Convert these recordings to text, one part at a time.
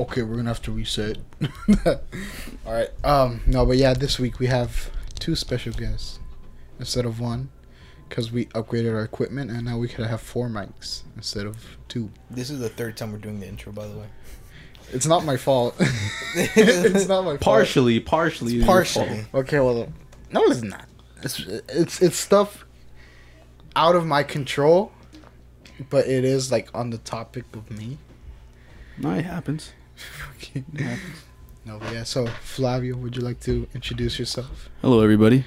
Okay, we're gonna have to reset. All right. Um. No, but yeah, this week we have two special guests instead of one, because we upgraded our equipment and now we could have four mics instead of two. This is the third time we're doing the intro, by the way. It's not my fault. it's not my fault. Partially, partially. Partially. Okay. Well, no, it's not. It's it's it's stuff out of my control, but it is like on the topic of me. No, it happens. Okay. No, but yeah. So Flavio, would you like to introduce yourself? Hello, everybody.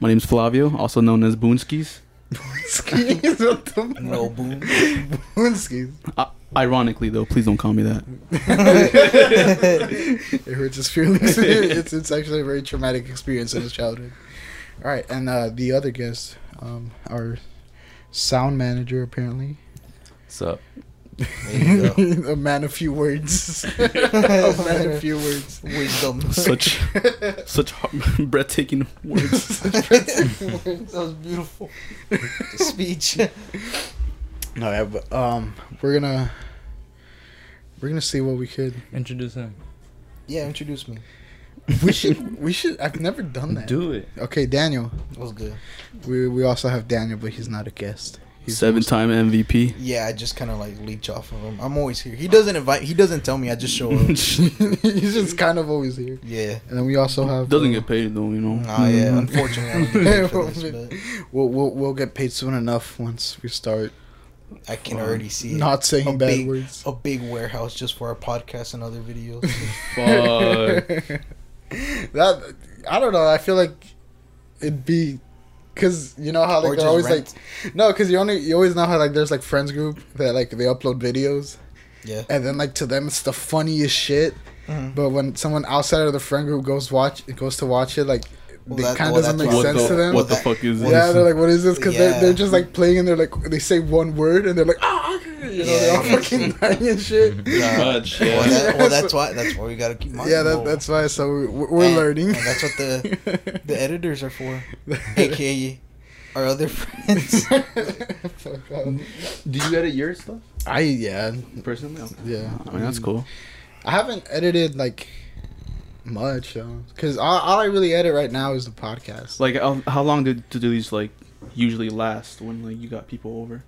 My name's Flavio, also known as Boonskis. Boonskis, what the No boom. Boonskis. Uh, ironically, though, please don't call me that. it hurts his feelings. it's it's actually a very traumatic experience in his childhood. All right, and uh, the other guest, um, our sound manager, apparently, What's up? There you go. a man of few words, a man of few words. Wisdom. Such, such heart- breathtaking words. that was beautiful. Speech. No, yeah, but um, we're gonna we're gonna see what we could. Introduce him. Yeah, introduce me. We should we should. I've never done that. Do it. Okay, Daniel. That was good. We we also have Daniel, but he's not a guest. He's Seven-time MVP. Yeah, I just kind of like leech off of him. I'm always here. He doesn't invite. He doesn't tell me. I just show up. he's just kind of always here. Yeah. And then we also have Doesn't uh, get paid though, you know. Oh yeah. Unfortunately, I don't get paid for this, We'll, we'll we'll get paid soon enough once we start I can already see it. not saying a bad big, words. a big warehouse just for our podcast and other videos. Fuck. that I don't know. I feel like it'd be because you know how like Or they're always rent. like no, because you only you always know how like there's like friends group that like they upload videos yeah. and then like to them it's the funniest shit. Mhm. But when someone outside of the friend group goes watch it goes to watch it, like Well, that- kind of well, doesn't make sense the, to them. What the fuck is this? yeah, they're like, what is this? Because Yeah. they're, they're just like playing and they're like, they say one word and they're like, ah, you know, they're all Yeah. fucking dying and shit. Yeah. God, shit. Well, that, well, that's why. That's why we gotta keep. mine Yeah, that, that's why. So we- we're And- learning. and that's what the the editors are for, aka our other friends. Fuck off. Did you edit your stuff I yeah personally? Okay. yeah. I mean, that's cool. I haven't edited like much though, because all, all I really edit right now is the podcast. Like, how, how long did to do these like usually last when like you got people over?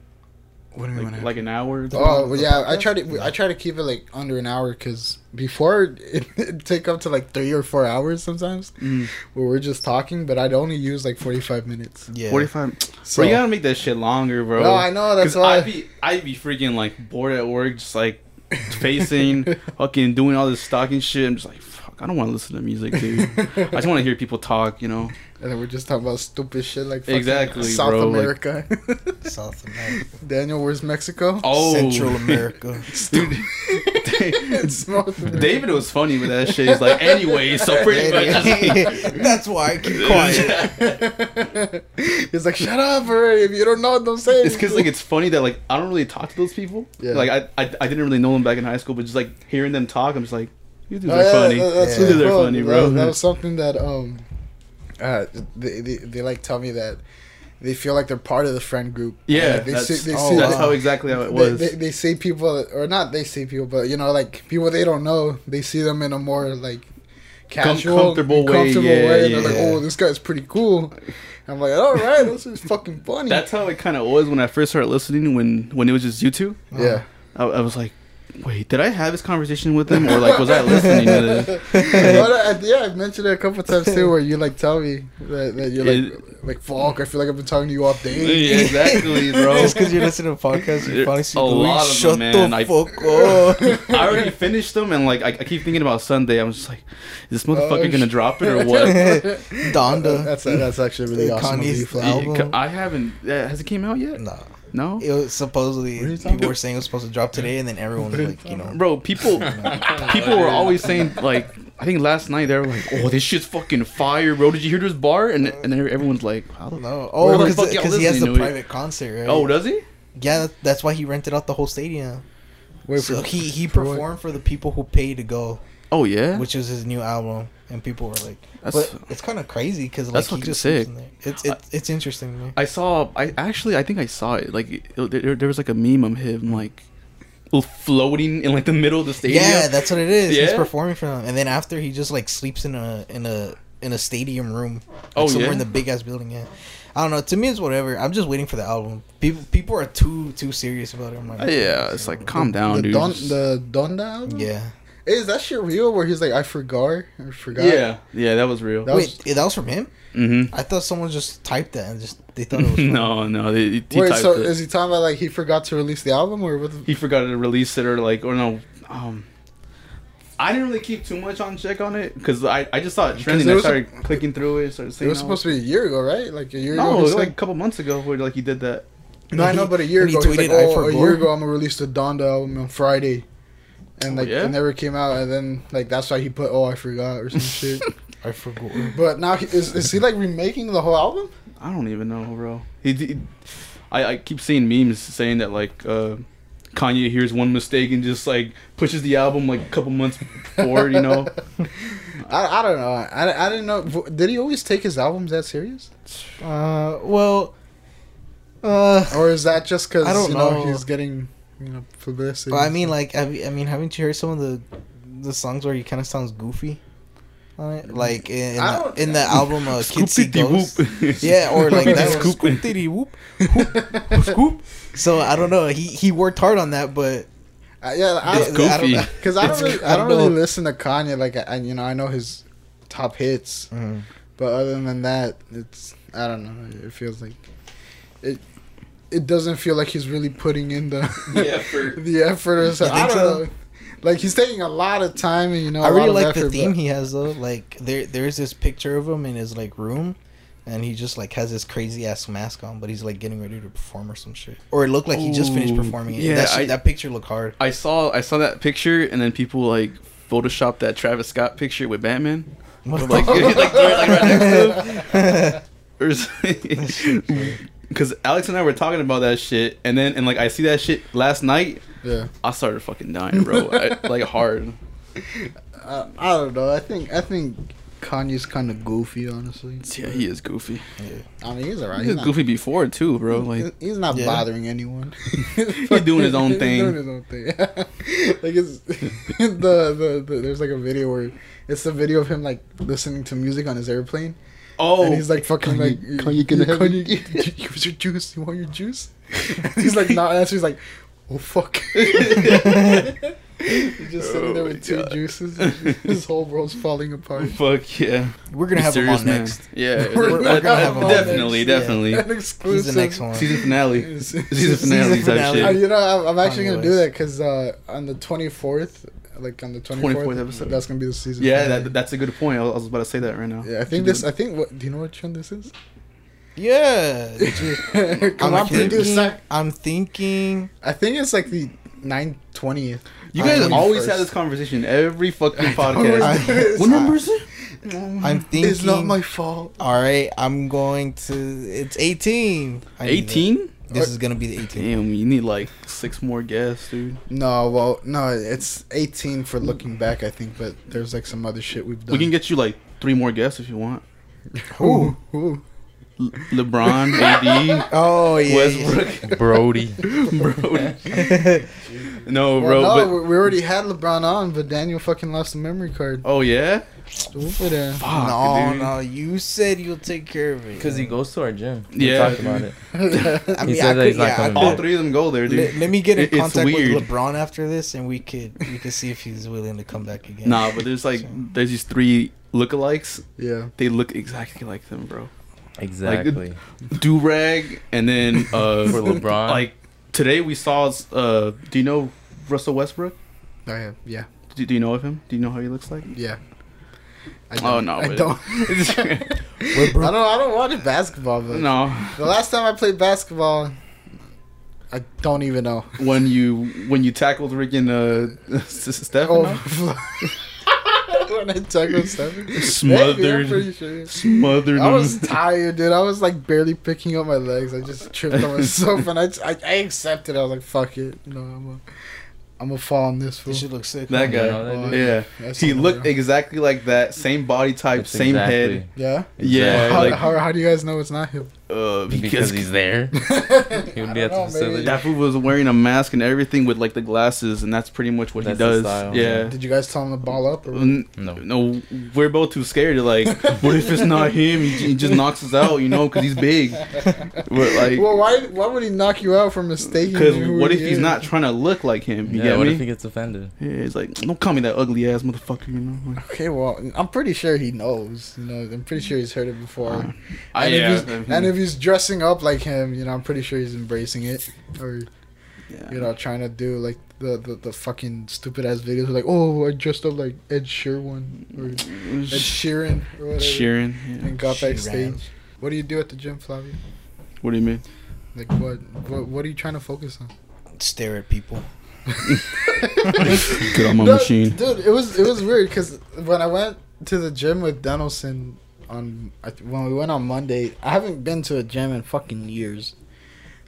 What do you Like, mean? like an hour? Oh well, yeah, I try to I try to keep it like under an hour because before it it'd take up to like three or four hours sometimes Mm. where we're just talking, but I'd only use like forty five minutes. Yeah, Forty-five. So bro, you gotta make that shit longer, bro. no, I know that's 'Cause why. I'd be I'd be freaking like bored at work, just like facing, fucking doing all this stalking shit. I'm just like, fuck, I don't want to listen to music, dude. I just want to hear people talk, you know. and then we're just talking about stupid shit like Exactly, South bro, like- America. South America, Daniel, where's Mexico? Oh, Central America. dude. It's North America. David was funny with that shit. He's like, anyway, so pretty much. That's why I keep quiet. He's like, shut up, already. If you don't know, don't say it. It's because like it's funny that like I don't really talk to those people. Yeah. Like I, I I didn't really know them back in high school, but just like hearing them talk, I'm just like, you dudes Oh, are yeah, funny. that- Yeah. You dudes are cool. funny, bro. That, was something that um, uh, they, they they like tell me that they feel like they're part of the friend group. yeah, Like, they that's, see, they oh, see that's how exactly how it was. they, they see people or not they see people but you know like people they don't know they see them in a more like casual comfortable way, comfortable yeah, way and they're like oh this guy's pretty cool i'm like all right this is fucking funny That's how it kind of was when I first started listening. When when it was just you two, yeah I, I was like, wait, did I have this conversation with him or like was I listening to this? But, yeah i've mentioned it a couple times too where you like tell me that, that you're like like fuck i feel like i've been talking to you all day Yeah, exactly, bro. Just because you're listening to podcasts, you finally see A the lot week. of them, Shut man. the I- fuck up. I already finished them, and like I, I keep thinking about Sunday. I'm just like, is this motherfucker Oh, gonna drop it or what? Donda. that's that's actually really The awesome Kanye's album. I haven't. Uh, has it came out yet? Nah. No. It was supposedly What are you talking people were saying it was supposed to drop today, and then everyone was like, you know, Bro, people people were always saying like I think last night they were like, "Oh, this shit's fucking fire, bro! Did you hear this bar?" And and then everyone's like, I don't know. Oh, because he has a listening it? private concert, right? Oh, does he? yeah, that's why he rented out the whole stadium. Wait so for- he he for what? performed for the people who paid to go, Oh yeah. which is his new album, and people were like, That's- but it's kind of crazy because like That's he just sick. sick. In there. It's it, it's interesting to me. I saw. I actually I think I saw it. Like it, there, there was like a meme of him like floating in like the middle of the stadium. Yeah, that's what it is. He's performing for them, and then after he just like sleeps in a in a in a stadium room. Like, Oh, somewhere yeah? in the big ass building. Yeah, I don't know. To me, it's whatever. I'm just waiting for the album. People people are too too serious about it. I'm like, Uh, yeah, it's like calm down, the dude. Don, Just- the Donda album. yeah. Hey, is that shit real? Where he's like, I forgot, I forgot. yeah, yeah, that was real. That was- Wait, that was from him. mm-hmm. I thought someone just typed that and just they thought it was. No, no, they, he Wait, typed so it. is he talking about like he forgot to release the album or what? The, he forgot to release it or like or no um I didn't really keep too much on check on it because I, I just saw it trending. it I was a- started clicking through it. Started it was all- supposed to be a year ago, right? Like a year no, ago. it was like a couple months ago where like he did that. No, I know, but a year And he ago, he's like, tweeted, "I oh, a year ago, I'm gonna release the Donda album on Friday, and Oh, like yeah? it never came out, and then like that's why he put, oh, I forgot or some shit. I forgot. But now he, is is he like remaking the whole album? I don't even know, bro. He, he I, I keep seeing memes saying that like uh Kanye hears one mistake and just like pushes the album like a couple months forward, you know. I, I don't know. I, I didn't know. Did he always take his albums that serious, Uh, well, uh, or is that just because I don't you know, know. he's getting you know publicity? well, I mean, like, have you, I mean, haven't you heard some of the the songs where he kind of sounds goofy? On it? Like in, in, the, in the album uh, Kids See Ghosts. Scoop-de-whoop. Yeah, or like that Scoop. one. Whoop. Whoop, Scoop. So I don't know. He he worked hard on that, but Uh, yeah, I, It's I goofy. don't because I don't really, I I don't don't really listen to Kanye. Like, I, you know, I know his top hits, but other than that, it's I don't know. It feels like it. It doesn't feel like he's really putting in the The effort. the effort. Or something. I don't so? know. Like he's taking a lot of time, and you know, I really lot of like the theme but- he has though. Like there there's this picture of him in his like room. And he just like has this crazy ass mask on, but he's like getting ready to perform or some shit. Or it looked like he just finished performing it. yeah, that, shit, I- that picture looked hard. I saw I saw that picture and then people like photoshopped that Travis Scott picture with Batman. What Like, like, like right next to him. Because Alex and I were talking about that shit, and then and like I see that shit last night, Yeah, I started fucking dying, bro. I, like hard. uh, I don't know. I think I think Kanye's kind of goofy, honestly. Yeah, he is goofy. I mean, he's alright. He He's was goofy before too, bro. Like he's not Yeah. bothering anyone. He's doing his own He's thing. doing his own thing. like it's the, the the there's like a video where it's the video of him like listening to music on his airplane, oh, and he's like fucking like Kanye gonna have Kanye, use your juice. You want your juice? And he's like not answering. He's like, oh fuck. he's just sitting there Oh with two God. juices. His whole world's falling apart. fuck yeah. We're gonna have him Serious on man. next. Yeah, We're- we're that- gonna have him on definitely, yeah. definitely. An exclusive. He's the next one. Season finale. Season Season finale type finale. Uh, you know, I'm, I'm actually Kanye gonna do that because uh, on the 24th, like on the 24th, 24th episode. that's gonna be the season. Yeah, that, that's a good point. I was about to say that right now. yeah. I think this. I think. What do you know? What trend this is? Yeah. dude. Come I'm on, producer. thinking. I'm thinking. I think it's like the 9 20th. You guys I'm always have this conversation every fucking podcast. know. what number is it? I'm thinking. It's not my fault. All right, I'm going to. It's 18. I need it. 18? This is gonna be the 18. Damn, you need like six more guests, dude. No, well, no, it's 18 for looking back, I think, but there's like some other shit we've done. We can get you like three more guests if you want. Who? Who? Le- LeBron, AD, Oh yeah. Westbrook, Brody. Brody. No, Well, bro. no, but, we we already had LeBron on, but Daniel fucking lost the memory card. oh yeah. Stupid ass. Fuck, no, dude. no. You said you'll take care of it. Because he goes to our gym. We Yeah. talked about it. I He mean, said I that he's could, not yeah, I coming All back. three of them go there, dude. Let, let me get in It- it's contact with. LeBron after this, and we could we could see if he's willing to come back again. Nah, but there's like there's these three lookalikes. yeah. They look exactly like them, bro. Exactly. Do rag, and then uh For LeBron. Like today we saw. uh Do you know Russell Westbrook? I have, yeah. Do, do you know of him? Do you know how he looks like? Yeah. I Oh, no, I don't. I don't. I don't watch basketball, but no. the last time I played basketball, I don't even know. When you when you tackled Rick and uh Steph, Oh, when I tackled seven, Maybe, I'm smothered, pretty sure. smothered I was tired, dude. I was like barely picking up my legs. I just tripped on myself, and I, I, I accepted. I was like, "Fuck it, no, I'm a, I'm gonna fall on this fool." This should look sick. that guy. You Oh, dude? yeah, That's he unreal. looked exactly like that. Same body type, That's same exactly- head. Yeah. Yeah, How, like how, how do you guys know it's not him? Uh, because, because he's there. He would be at the know, facility. maybe. that fool was wearing a mask and everything with like the glasses, and that's pretty much what That's he does. style. Yeah. Did you guys tell him to ball up? Or No. No, we're both too scared. to Like, what if it's not him? He, he just knocks us out, you know, because he's big. We're like, well, why? Why would he knock you out for mistaking? because who what he if he's not trying to look like him? You yeah, get what me? if he gets offended? yeah, he's like, don't call me that ugly ass motherfucker, you know. Like, Okay, well, I'm pretty sure he knows. You know, I'm pretty sure he's heard it before. Uh, and, yeah, if he's, and if he's dressing up like him, you know, I'm pretty sure he's embracing it, or yeah. you know, trying to do like the the, the fucking stupid ass videos like, oh, I dressed up like Ed Sheeran or Ed mm. Sheeran or whatever, Sheeran. Yeah. and got Sheeran. backstage. What do you do at the gym, Flavio? What do you mean? Like, what what what are you trying to focus on? Stare at people. Get on my No, machine. dude. It was it was weird because when I went to the gym with Denelson on when we went on Monday, I haven't been to a gym in fucking years.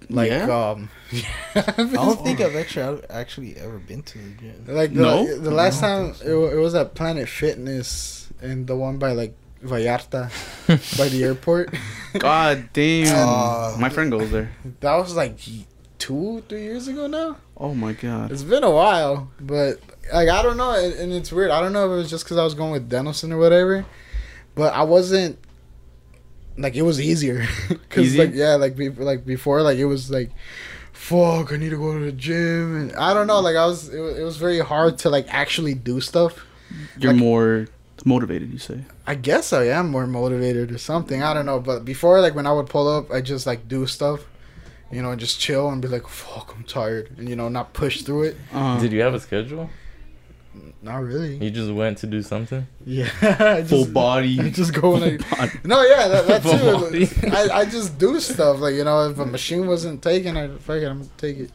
Like Yeah? um, I don't think I've actually actually ever been to the gym. like the, No? the last No, time don't it, think so. wa- it was at Planet Fitness and the one by like Vallarta by the airport. God damn. Uh, my friend goes there. that was like two three years ago now. Oh my god. It's been a while, but like I don't know, and, and it's weird. I don't know if it was just because I was going with Denison or whatever, but I wasn't like it was easier because Easy? like yeah, like be, like before, like it was like fuck, I need to go to the gym, and I don't know, like I was it, was it was very hard to like actually do stuff. You're like- more motivated, you say. I guess I am more motivated or something. I don't know, but before like when I would pull up, I just like do stuff. You know, and just chill and be like, "Fuck, I'm tired," and you know, not push through it. Uh, Did you have a schedule? Not really. You just went to do something? Yeah, I full body. I just go like body. no, yeah, that, that Full body. too. I, I just do stuff like you know if a machine wasn't taken, I fuck it, I'm gonna take it.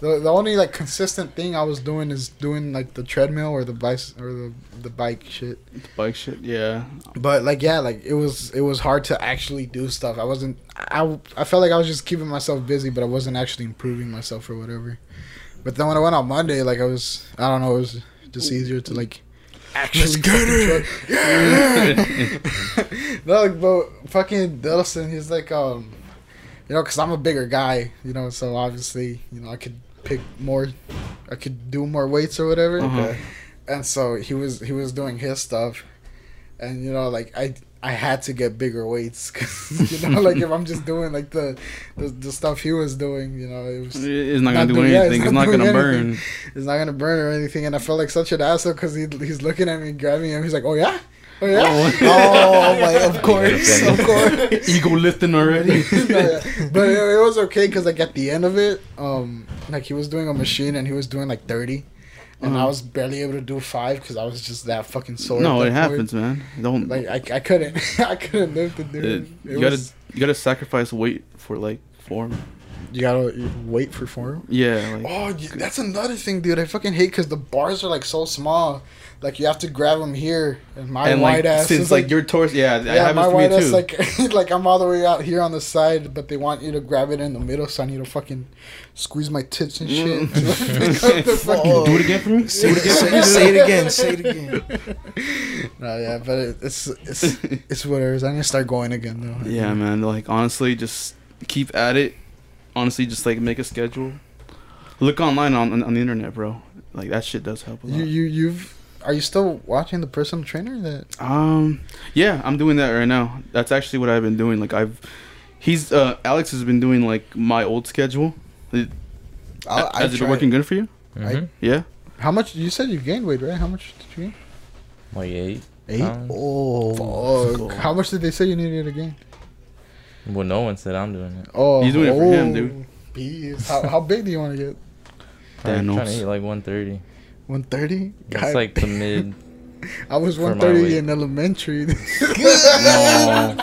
The the only like consistent thing I was doing is doing like the treadmill or the bike or the the bike shit. The Bike shit, yeah. But like yeah, like it was it was hard to actually do stuff. I wasn't I I felt like I was just keeping myself busy, but I wasn't actually improving myself or whatever. But then when I went on Monday, like I was I don't know, it was just easier to like actually fucking try- Yeah. no, like, but fucking Dillson, he's like um, you know, cause I'm a bigger guy, you know, so obviously you know I could pick more, I could do more weights or whatever Uh-huh. and so he was he was doing his stuff and you know like i i had to get bigger weights because you know like if i'm just doing like the, the the stuff he was doing you know it was It's not Not gonna do doing- yeah, anything. it's It's not not gonna anything. burn. it's not gonna burn or anything and i felt like such an asshole because he, he's looking at me grabbing him he's like oh yeah oh yeah Oh my! Of course, of course. Ego lifting already. No, yeah. but it, it was okay because like at the end of it um like he was doing a machine and he was doing like 30 and i Uh-huh. was barely able to do five because i was just that fucking sore no, it point. happens, man. Don't. Like I, I couldn't I couldn't lift it, dude. it, It you gotta was- you gotta sacrifice weight for like form. you gotta wait for form. Yeah, like Oh, that's another thing, dude. I fucking hate because the bars are like so small. Like you have to grab them here, and my and white like ass since is like, your torso, yeah, yeah, my happens to me white ass too. like like I'm all the way out here on the side, but they want you to grab it in the middle, so I need to fucking squeeze my tits and shit. Mm. to pick up the fucking- do it again for me. Say, it again, say, say it again. Say it again. no, yeah, but it, it's it's it's what it is. I need to start going again though. Yeah, man. Like honestly, just keep at it. Honestly, just like make a schedule. Look online on on, on the internet, bro. Like that shit does help a lot. You you you've are you still watching the personal trainer that? Um, yeah, I'm doing that right now. That's actually what I've been doing. Like I've, he's uh Alex has been doing like my old schedule. It- I'll, I has it been tried- working good for you? Mhm. Yeah. How much you said you gained weight, right? How much did you gain? Like eight. Eight. pounds. Oh, Fuck. How much did they say you needed to gain? Well, no one said I'm doing it. Oh, He's doing it for him, dude. Bees. How, how big do you want to get? I'm trying to eat like 130. One thirty. It's like the mid. I was one thirty in elementary. No.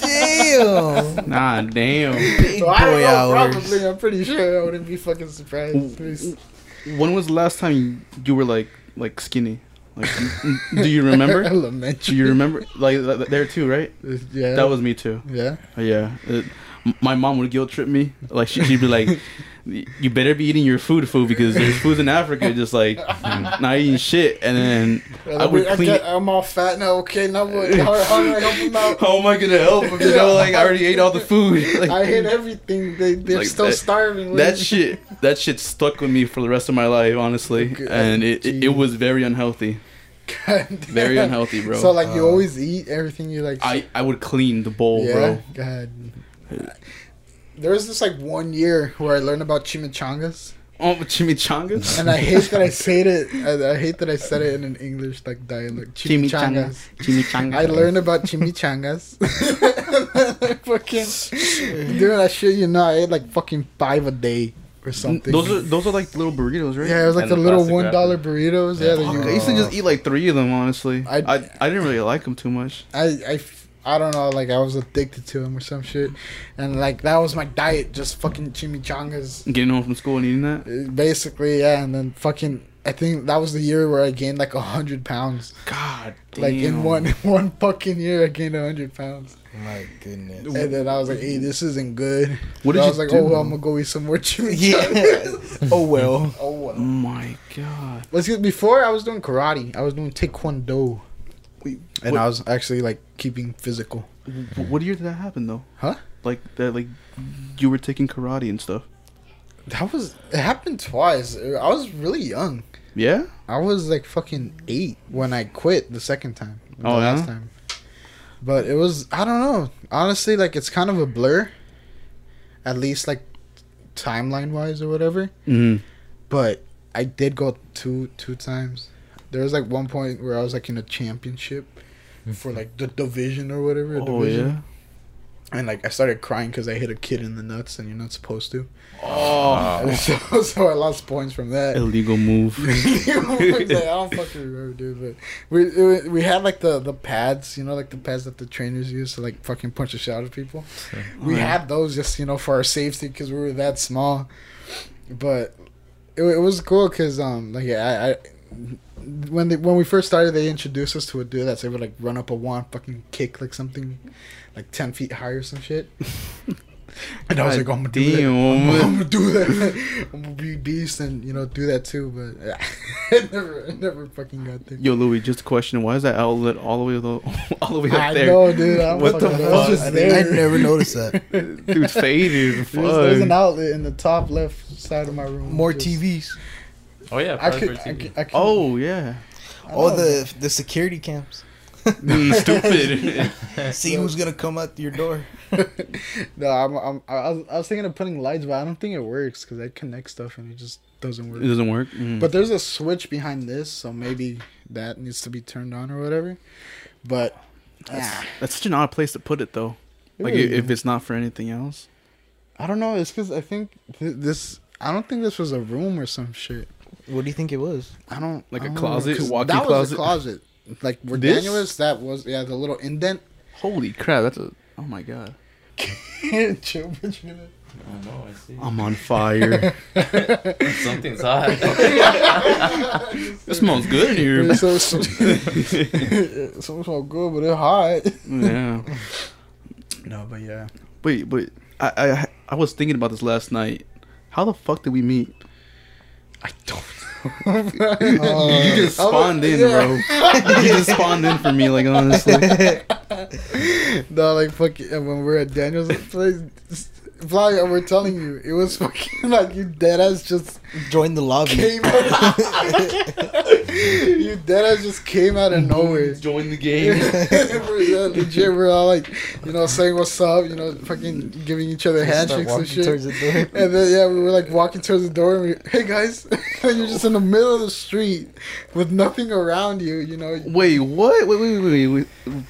damn! nah, damn. Big So I boy know, hours. Probably, I'm pretty sure I wouldn't be fucking surprised. When was the last time you were like like skinny? Like, do you remember? elementary. Do you remember? Like th- there too, right? Yeah. That was me too. Yeah. Yeah. It, m- my mom would guilt trip me. Like she, she'd be like, "You better be eating your food, food, because there's foods in Africa just like not eating shit." And then I would I clean get, it. I'm all fat now. Okay, now what? How, how do I help him out? How am I gonna help him? You know, like I already ate all the food. Like, I hate everything. They they're Like still that- starving. that shit. That shit stuck with me for the rest of my life, honestly, Okay, and it, it, it was very unhealthy. God Very unhealthy, bro. So like you Uh, always eat everything you like. I I would clean the bowl, yeah. bro. God. There was this like one year where I learned about chimichangas, Oh, chimichangas. and I hate that I said it. I, I hate that I said it in an English like dialect. Chimichangas. Chimichangas. I learned about chimichangas. fucking dude, I shit you not, I ate like fucking five a day or something. Those are those are like little burritos, right? yeah, it was like And the, the little one dollar burritos. Yeah, that Fuck, you I used to just eat like three of them, honestly. I- I, I, didn't really like them too much. I, I, f- I don't know, like I was addicted to them or some shit, and like that was my diet, just fucking chimichangas. Getting home from school and eating that. Uh, Basically, yeah, and then fucking, I think that was the year where I gained like a hundred pounds. God damn. Like in one one fucking year, I gained a hundred pounds, My goodness. and then I was like, "Hey, this isn't good." What So did I you was like, do? "Oh well, I'm gonna go eat some more chimichangas." Yeah. oh well. oh Oh well. my god. Let's get before I was doing karate. I was doing taekwondo, Wait, and what, I was actually like keeping physical. what year did that happen though? Huh? Like that, like you were taking karate and stuff. That was it happened twice. I was really young. Yeah. I was like fucking eight when I quit the second time. The Oh, yeah? last time. But it was I don't know. Honestly, like it's kind of a blur. At least like timeline wise or whatever. Mm. But I did go two two times. There was like one point where I was like in a championship for like the division or whatever. Oh division. yeah. And like I started crying because I hit a kid in the nuts and you're not supposed to. Oh. so, so I lost points from that. Illegal move. I don't fucking remember, dude. But we it, we had like the the pads, you know, like the pads that the trainers use to like fucking punch a shot at people. We Yeah. had those just you know for our safety because we were that small. But it, it was cool because um like I, I when they when we first started they introduced us to a dude that's able to like run up a wall fucking kick like something like ten feet high or some shit. And I was like, I'm gonna do that. I'm, Damn. I'm gonna do that. I'm gonna be beast and you know do that too. But I never, I never fucking got there. Yo, Louis, just a question. Why is that outlet all the way the, all the way up I there? know, dude. I'm What the fucking- I was fuck? just I, there. I never noticed that. Dude, faded. There's, there's an outlet in the top left side of my room. More Just- TVs. Oh yeah, I could, I could, I could, Oh yeah. I Oh, know. the the security cams. Mm, stupid. See who's gonna come out your door. no, I'm, I'm, I was, I was thinking of putting lights, but I don't think it works because I connect stuff and it just doesn't work. it doesn't work. Mm. But there's a switch behind this, so maybe that needs to be turned on or whatever. But ah, that's such an odd place to put it though. Like Really? if it's not for anything else. I don't know. It's because I think th- this. I don't think this was a room or some shit. What do you think it was? I don't Like I a don't know, closet? 'cause Walk-in that was a closet? closet. Like where This? Daniel is, that was yeah the little indent. Holy crap! That's a. Oh my god. Chill, bitch, you know. Oh no, I see. I'm on fire. Something's hot. it smells good in here. It's so, so, it smells so good, but it's hot. yeah. No, but yeah. Wait, but I, I I was thinking about this last night. How the fuck did we meet? I don't know. you just I'm a- spawned in, yeah. bro. you just spawned in for me, like honestly. no, like fucking when we we're at Daniel's place, Fly, we're telling you, it was fucking like you dead ass just joined the lobby. came out. you dead ass just came out of nowhere. Join the game. we're, yeah, legit, we're all like, you know, saying what's up, you know, fucking giving each other handshakes and shit. the door. And then yeah, we were like walking towards the door, and we, hey guys, and you're just in the middle of the street with nothing around you, you know. Wait, what? Wait, wait, wait, wait.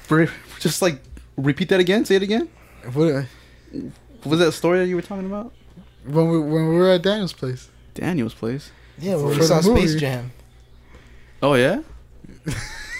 wait. Just like repeat that again. Say it again. What, uh, Was that story that you were talking about? when we when we were at Daniel's place. Daniel's place. Yeah, when we saw Space. Jam. Oh yeah.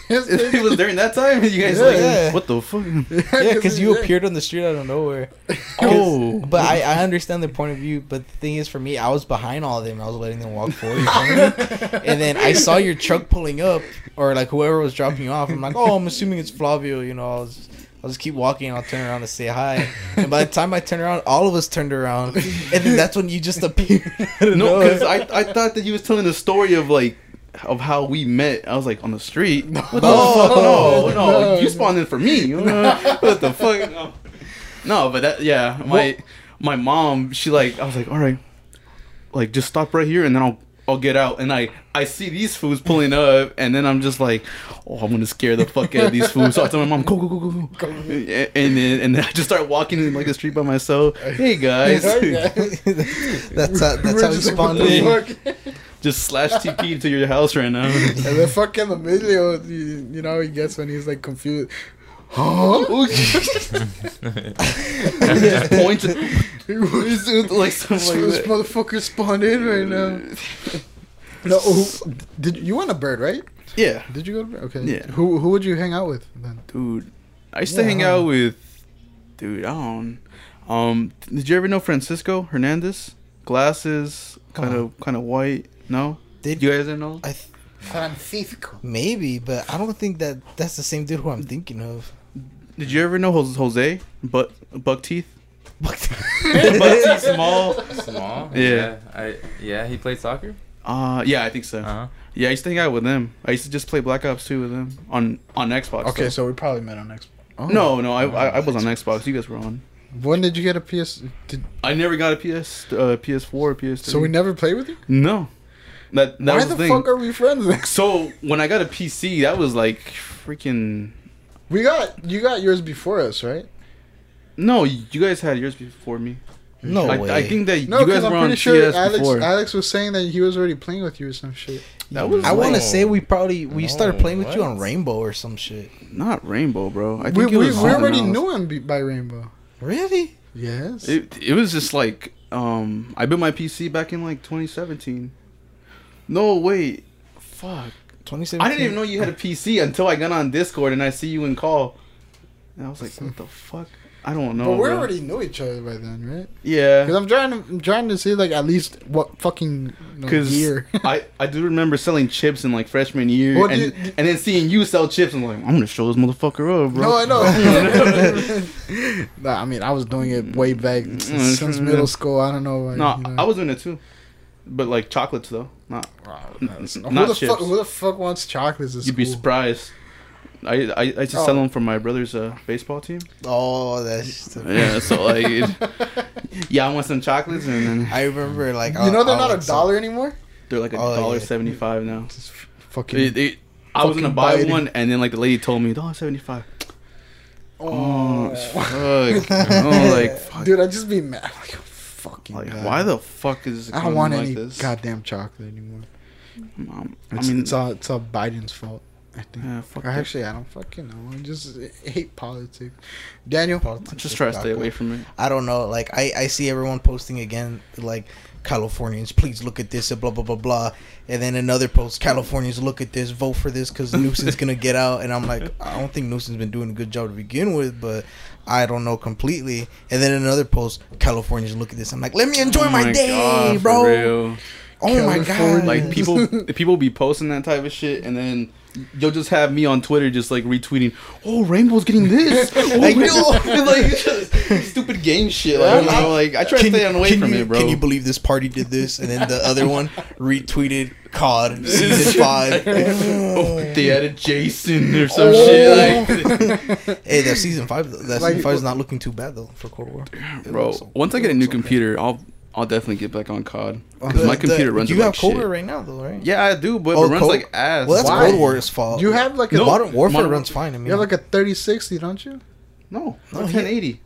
Yes, it was during that time. You guys Yeah. like Yeah. what the fuck? Yeah, because you appeared on the street out of nowhere. Oh. oh, But I, I understand the point of view. But the thing is, for me, I was behind all of them. I was letting them walk forward. you know what I mean? and then I saw your truck pulling up, or like whoever was dropping you off. I'm like, oh, I'm assuming it's Flavio. You know, I'll just, I'll just keep walking. and I'll turn around to say hi. And by the time I turned around, all of us turned around, and then that's when you just appeared. no, because I I thought that you was telling the story of like of how we met. I was like on the street. What the No. No, no, No. you spawned in for me. what the fuck? No. No, but that yeah, my my mom, she like I was like, all right, like just stop right here and then I'll I'll get out and I I see these fools pulling up and then I'm just like, oh, I'm gonna scare the fuck out of these fools. So I tell my mom, go go go go go, and then and then I just start walking in like the street by myself. Hey guys, that's how, that's how he Register spawned in. just slash TP to your house right now. And then fucking Emilio, you, you know he gets when he's like confused. Huh? just point. What is it? Like this something like that. motherfucker spawned in right now. No, who, did you went to Bird, right? Yeah, Did you go to Bird? Okay. Yeah. Who who would you hang out with then? dude. I used to Yeah, hang out with, dude. I don't. Um, did you ever know Francisco Hernandez? Glasses, kind of, kind of white. No, Did you guys didn't know? I th- Francisco. maybe, but I don't think that that's the same dude who I'm thinking of. Did you ever know Jose, Jose but Buck Teeth? Buck Teeth Small. Small. Yeah. I yeah. He played soccer. Uh, yeah, I think so. Uh huh. Yeah, I used to hang out with them. I used to just play Black Ops 2 with them on on Xbox. Okay, though. so we probably met on Xbox. Oh. no, no, I, I I was on Xbox. You guys were on. When did you get a PS? Did, I never got a PS uh, PS4 or PS3. so we never played with you? no. That that Why was the, the thing. fuck are we friends? then? So when I got a PC, that was like freaking. We got you got yours before us, right? No, you guys had yours before me. No I, way. I think that No, you because guys I'm were pretty on sure CS Alex before. Alex was saying that he was already playing with you or some shit. that was I want to say we probably we started No, playing with you on Rainbow or some shit. not Rainbow, bro. I think We, it we, was we already else. knew him by Rainbow. Really? Yes. It it was just like um I built my PC back in like 2017. No wait, fuck. 2017. I didn't even know you had a PC until I got on Discord and I see you in call. And I was like, what the fuck? I don't know. but we bro. already knew each other by then, right? yeah. Because I'm trying to I'm trying to see like at least what fucking you know, Because year. I, I do remember selling chips in like freshman year, What and, did and then seeing you sell chips, I'm like, I'm gonna show this motherfucker up, bro. no, I know. nah, I mean I was doing it way back since, Mm, since middle school. I don't know. Like, no, you know. I was doing it too, but like chocolates though, not. Wow, n- that's- n- who not the chips. fuck? Who the fuck wants chocolates? You'd be school? surprised. I I, I used to Oh. sell them for my brother's uh, baseball team. Oh, that's. Yeah, so like, it- yeah, I want some chocolates, and then I remember like You know they're I- I not a would say- dollar anymore. they're like a Oh, dollar yeah. seventy five now. Just fucking. It, it, I was gonna buy biting. one, and then like the lady told me dollar seventy five. Oh, fuck! oh, like fuck. Dude, I just be mad. Like, oh, fucking. Like, God. why the fuck is it I don't want like any this? goddamn chocolate anymore. Um, I It's, mean, it's all it's all Biden's fault. I think. yeah, fuck Or. Actually, I don't fucking know. I just hate politics. Daniel, Politics I just try to stay away from it. I don't know. Like I, I see everyone posting again, like Californians, please look at this, and blah blah blah blah. And then another post, Californians, look at this, vote for this because Newsom's gonna get out. And I'm like, I don't think Newsom's been doing a good job to begin with, but I don't know completely. And then another post, Californians, look at this. I'm like, let me enjoy Oh my, my day, God, for bro. real. Oh my god, Like people, people be posting that type of shit, and then you'll just have me on Twitter just like retweeting, "Oh, Rainbow's getting this." Oh, I Rainbow's-" know. like stupid game shit. Like, you know, like I try to stay away from you- it, bro. Can you believe this party did this? And then the other one retweeted COD season five. oh, they added Jason or some Oh. shit. Like, Hey, that season five, that Like, season five is not looking too bad though for Cold War. It bro, once I get a looks new okay. computer, I'll I'll definitely get back on COD because oh, my computer the- runs You like have Cold shit. War right now though, right? Yeah, I do, but Oh, it runs Cold- like ass. Well, that's Why? Cold War's fault. you have like a No. Modern Warfare Modern- runs fine to me. you have like a 3060, don't you? no, No, no, he- 1080.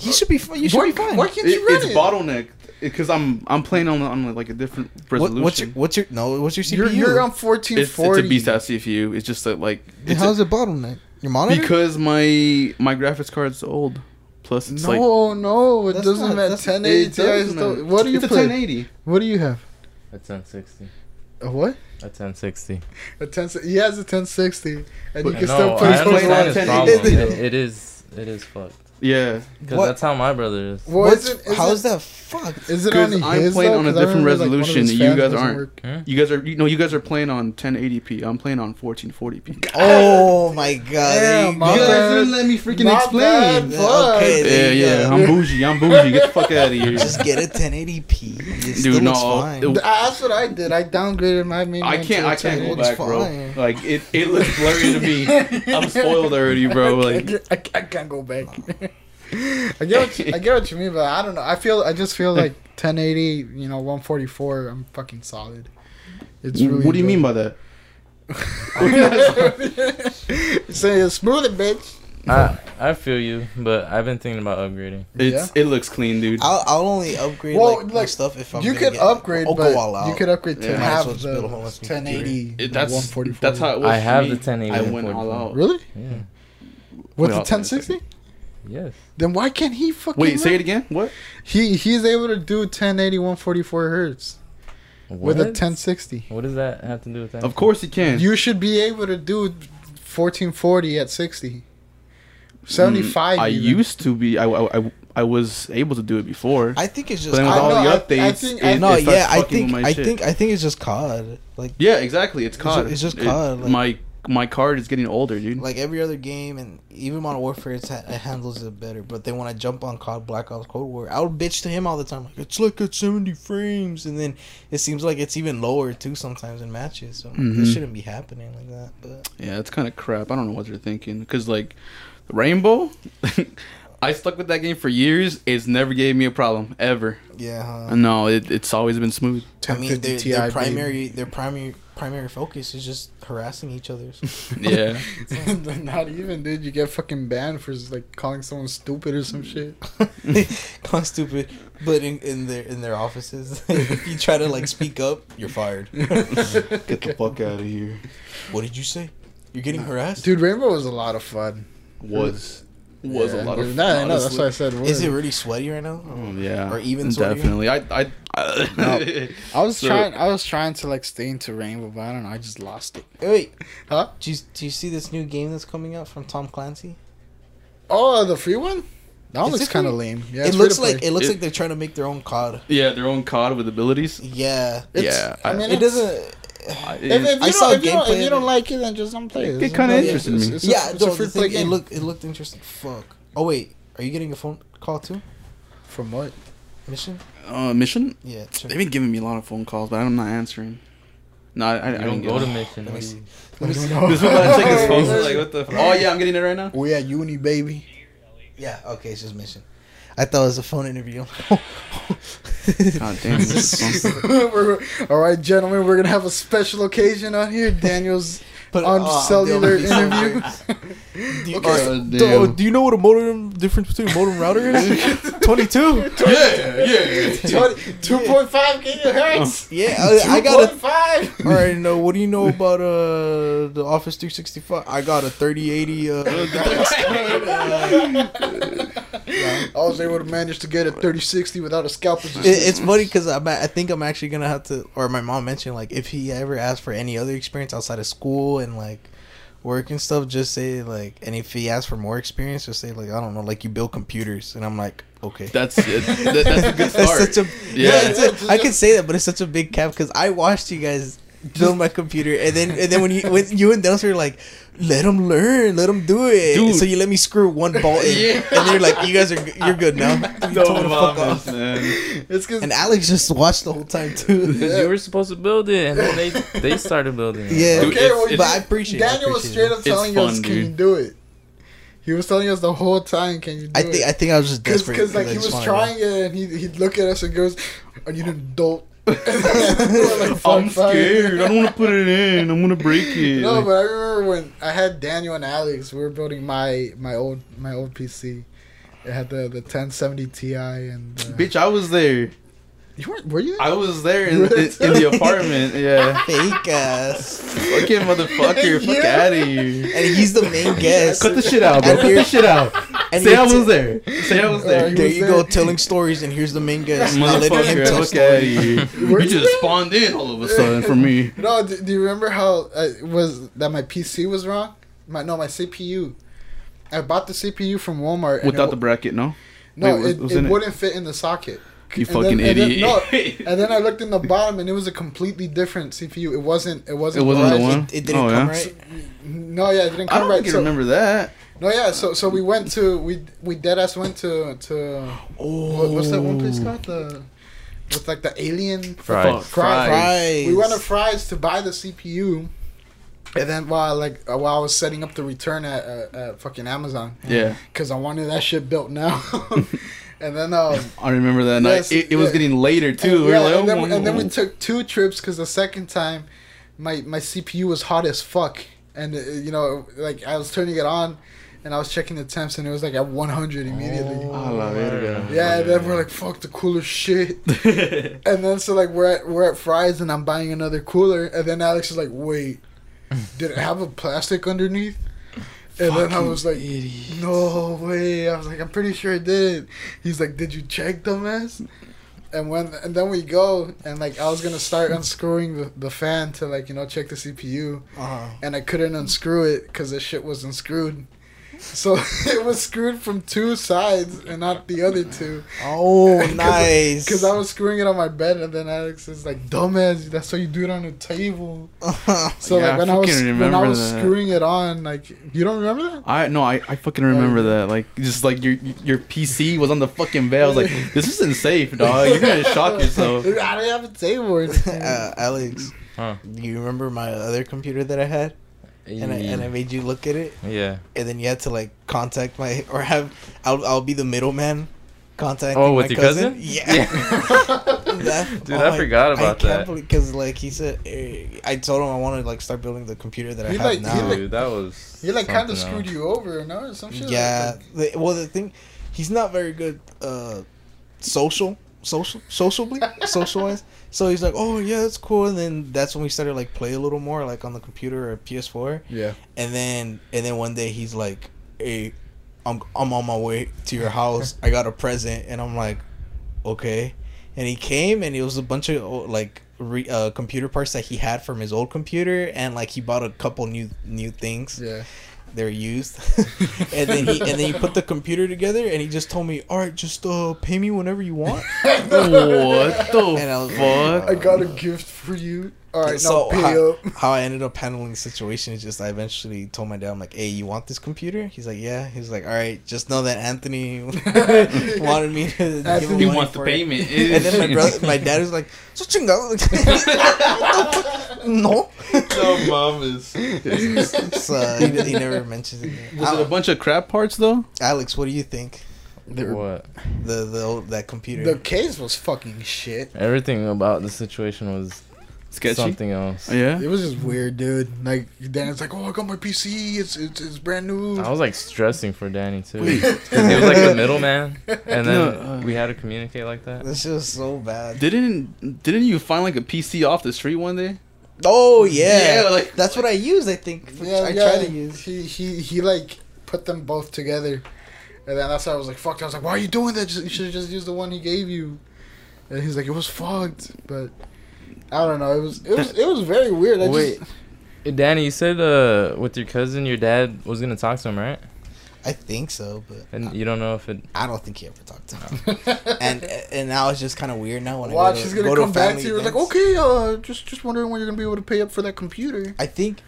you should be. You should why, be fine. Why can't It, you run it's it? bottleneck because I'm I'm playing on on like a different What, resolution. what's your What's your No? What's your CPU? You're, you're on it's, 1440. it's a beast ass CPU. It's just that like Then it's How's a- it bottleneck? Your monitor? because my my graphics card's old. Plus it's like no, no, it doesn't not- matter. that's- 1080 it does, Ti. man. What do you it's play? a 1080. What do you have? A 1060. A what? A 1060. A 10. He has a 1060, and you can no, still play Playing Cold on understand his 1080. it, it is. It is fucked. Yeah, Because that's how my brother is. Well, What's, is it, is how it, is that fucked? Is it Because only I'm playing though? on a different remember, like, one of his resolution. You guys aren't. work. Hmm? you guys are. You know, you guys are playing on 1080p. I'm playing on 1440p. Oh my god. Damn, there you my go. bad. let me freaking Not bad, okay, Yeah, yeah. go. I'm bougie. I'm bougie. Get the fuck out of here. Just get a 1080p. It still Dude, no, looks fine. it- That's what I did. I downgraded my main. I can't. to a I can't go looks back, bro. Like it. It looks blurry to me. I'm spoiled already, bro. Like can't- I, can't- I can't go back. I get what you, I get what you mean, but I don't know. I feel I just feel like 1080, you know, 144. I'm fucking solid. It's mm, really. what do you mean by that? Say smooth it, bitch. I I feel you, but I've been thinking about upgrading. It's it looks clean, dude. I'll, I'll only upgrade Well, like, my like, stuff if I'm you gonna could upgrade, I'll but go all out. you could upgrade to Yeah. Might as half well of just build a the whole bunch of 1080. It- that's 144. that's how it was. I for have me. the 1080 I went all out. Really Yeah. with Wait, the 1060. Yes. Then why can't he fucking? Wait, say it again. What? He he's able to do 1080 144 hertz with a 1060. What does that have to do with that? Of course he can. You should be able to do 1440 at 60. 75. Mm, I even. used to be. I, I, I, I was able to do it before. I think it's just. but then with I all know, the updates, I think- I- it, no, it yeah, I think I shit. think I think it's just COD. Like Yeah, exactly. It's It's COD. it's just It- COD, like- my my card is getting older, dude. like every other game, and even Modern Warfare, it's, it handles it better. But then when I jump on COD Black Ops Cold War, I would bitch to him all the time, like it's like at seventy frames, and then it seems like it's even lower too sometimes in matches. So Mhm. this shouldn't be happening like that. But yeah, it's kind of crap. I don't know what they're thinking. Because like Rainbow, I stuck with that game for years. It's never gave me a problem ever. yeah, huh? No, it, it's always been smooth. I mean, their, their primary their primary primary focus is just harassing each other. Yeah. Not even, dude. You get fucking banned for like calling someone stupid or some mm. shit. Call stupid, but in, in their in their offices, if you try to like speak up, you're fired. Get the fuck out of here. What did you say? You're getting harassed. Dude, Rainbow was a lot of fun. Was was Yeah, a lot of dude. fun. No, no, that's honestly. why I said. Is it really sweaty right now? Oh, yeah. Or even sweatier? definitely. I I. I I was So- trying. I was trying to like stay into Rainbow, but I don't know. I just lost it. Hey, wait, Huh? do you, do you see this new game that's coming out from Tom Clancy? Oh, uh, the free one. That one looks kind of lame. Yeah, it looks like play. it looks It- like they're trying to make their own COD. yeah, their own COD with abilities. Yeah, It's- yeah, I I- mean, it doesn't. I- If, if you, I saw don't, if you, don't, if you don't like it, then just don't play it. It It's kinda interested it's- me. It's a, yeah, it's a no, free play thing, it looked it looked interesting. Fuck. Oh wait, are you getting a phone call too? From what? Mission? Uh, mission. Yeah. Check. They've been giving me a lot of phone calls, but I'm not answering. No, I, I, I don't don't get go it. to mission. Let me see. Let me see. This know. is I check his phone. Like what the? Oh yeah, I'm getting it right now. We at uni, baby. Yeah. Okay, it's just mission. I thought it was a phone interview. God damn. this. We're- all right, gentlemen, we're gonna have a special occasion on here. Daniel's But, on uh, cellular interview. Do you, Okay. uh, do, do you know what a modem difference between a modem router is? Twenty two. Yeah, yeah. Two point five gigahertz. Yeah, I, I got a. five. All right, no. What do you know about uh the Office 365? I got a 3080. Uh, I was able to manage to get a thirty sixty without a scalpel. It, it's funny because I'm a- I think I'm actually gonna have to, or my mom mentioned like if he ever asks for any other experience outside of school and like work and stuff, just say like, and if he asks for more experience, just say like I don't know, like you build computers, and I'm like okay. That's it. That, that's a good That's start. such a Yeah. yeah. it's a- I could say that, but it's such a big cap because I watched you guys build my computer, and then and then when you when you and Delson were like, let him learn, let him do it. Dude. So you let me screw one bolt in, Yeah. and you're like, you guys are you're good now. You told me fuck off. man. It's because And Alex just watched the whole time too. Because you were supposed to build it, and then they they started building it. Yeah, Dude, Okay, it's- well, it's- but I appreciate. it, I Daniel was straight up It's telling fun, us, "Can you do it?" He was telling us the whole time, "Can you do I it?" think I think I was just desperate because like he was trying it, and he he'd look at us and goes, "Are you an adult?" We're like, I'm scared. I don't want to put it in. I'm gonna break it. No, but I remember when I had Daniel and Alex. We were building my my old my old PC. It had the the 1070 Ti and uh, Bitch, I was there. You weren't? Were you? I was there in, in, in the apartment. Yeah. fake ass, Fucking motherfucker. Fuck out of here. and he's the main guest. Cut the shit out, bro. Cut the shit out. And Say you're I t- was there. Say I was there. Uh, There was you go, telling stories, and here's the main guest. Now letting him Motherfucker, tell fuck out stories. You you just there? spawned in all of a sudden for me. No, do, do you remember how uh, it was that my PC was wrong? My no, my CPU. I bought the CPU from Walmart Without it, the bracket, no. no, Wait, it, it it? wouldn't fit in the socket. You And fucking then- and then- idiot. no, and then I looked in the bottom and it was a completely different CPU. It wasn't. It it wasn't. It wasn't the one. It, it didn't Oh, come yeah? right. No, yeah, it didn't I come don't right. think you So, remember that. No, yeah. So so we went to we we dead ass went to to Oh, what, what's that one place called the with like the alien Fry's. Fry's. Fry's. We went to Fry's to buy the CPU, and then while like uh, while I was setting up the return at, at, at fucking Amazon, Yeah, because I wanted that shit built now. and then um, I remember that Yes, night. It, it was getting later too. and, we yeah, were like, and, then, oh, and then we took two trips because the second time, my my CPU was hot as fuck, and uh, you know like I was turning it on. And I was checking the temps, and it was like at 100 immediately. A la verga. Yeah, and then we're like, "Fuck the cooler shit." And then so like we're at we're at Fry's and I'm buying another cooler and then Alex is like, wait, did it have a plastic underneath? And then I was like, no way. I was like, I'm pretty sure it did. He's like, did you check, dumbass? And when and then we go and like I was gonna start unscrewing the, the fan to like you know check the CPU Uh-huh. and I couldn't unscrew it because the shit wasn't screwed. So it was screwed from two sides and not the other two. Oh, 'Cause- nice. Because I was screwing it on my bed, and then Alex is like, "Dumbass, that's how you do it on a table." So Yeah, like when I I was fucking when I was that. screwing it on, like you don't remember that? I no, I, I fucking remember yeah. that. Like just like your your PC was on the fucking bed. I was like, this isn't safe, dog. You're gonna shock yourself. I didn't have a table uh, Alex, Huh. do you remember my other computer that I had? And I, and I made you look at it, yeah. and then you had to like contact my or have I'll I'll be the middleman, contacting Oh, with my your cousin? Yeah. That- Dude, I forgot about that. because like he said, eh, I told him I wanted to like start building the computer that I have like- now. Dude, that was. He like kind of screwed you over, no? Or some shit. yeah. The, well, the thing, he's not very good uh, social, social, socially, socialize. So he's like, oh yeah, that's cool. And then that's when we started like play a little more, like on the computer or PS4. Yeah. And then and then one day he's like, hey, I'm I'm on my way to your house. I got a present, and I'm like, okay. And he came, and it was a bunch of oh, like re, uh, computer parts that he had from his old computer, and like he bought a couple new new things Yeah. They're used and then he and then he put the computer together and he just told me all right just uh pay me whenever you want what the And I was- fuck? I got a gift for you. All right, so now pay how, how i ended up handling the situation is just i eventually told my dad i'm like hey you want this computer he's like yeah he's like all right just know that anthony wanted me to give him Anthony money wants the it." payment. and then my brother my dad was like so chingado no No, mom is. so he, he never mentioned it Was it a bunch of crap parts though? alex what do you think What? the the old, that computer The case was fucking shit. Everything about the situation was Sketchy. something else. Yeah. It was just weird, dude. Like Dan's like, "Oh, I got my PC. It's it's, it's brand new." I was like stressing for Danny too. he was like the middleman, and then No, uh, we had to communicate like that. this is so bad Didn't didn't you find like a PC off the street one day? Oh yeah, Yeah, like- that's what I use. I think Yeah, I yeah. try to use. He he he like put them both together, and then that's why I was like, "Fuck!" I was like, "Why are you doing that? Just, you should have just used the one he gave you." And he's like, "It was fucked," but I don't know. It was it was it was very weird. I Wait, just Danny, you said uh, with your cousin, your dad was gonna talk to him, right? I think so, but And you don't know if it. I don't think he ever talked to him. and and now it's just kind of weird now when watch. I go to, He's gonna go come to back family to you like, "Okay, uh, just just wondering when you're gonna be able to pay up for that computer." I think,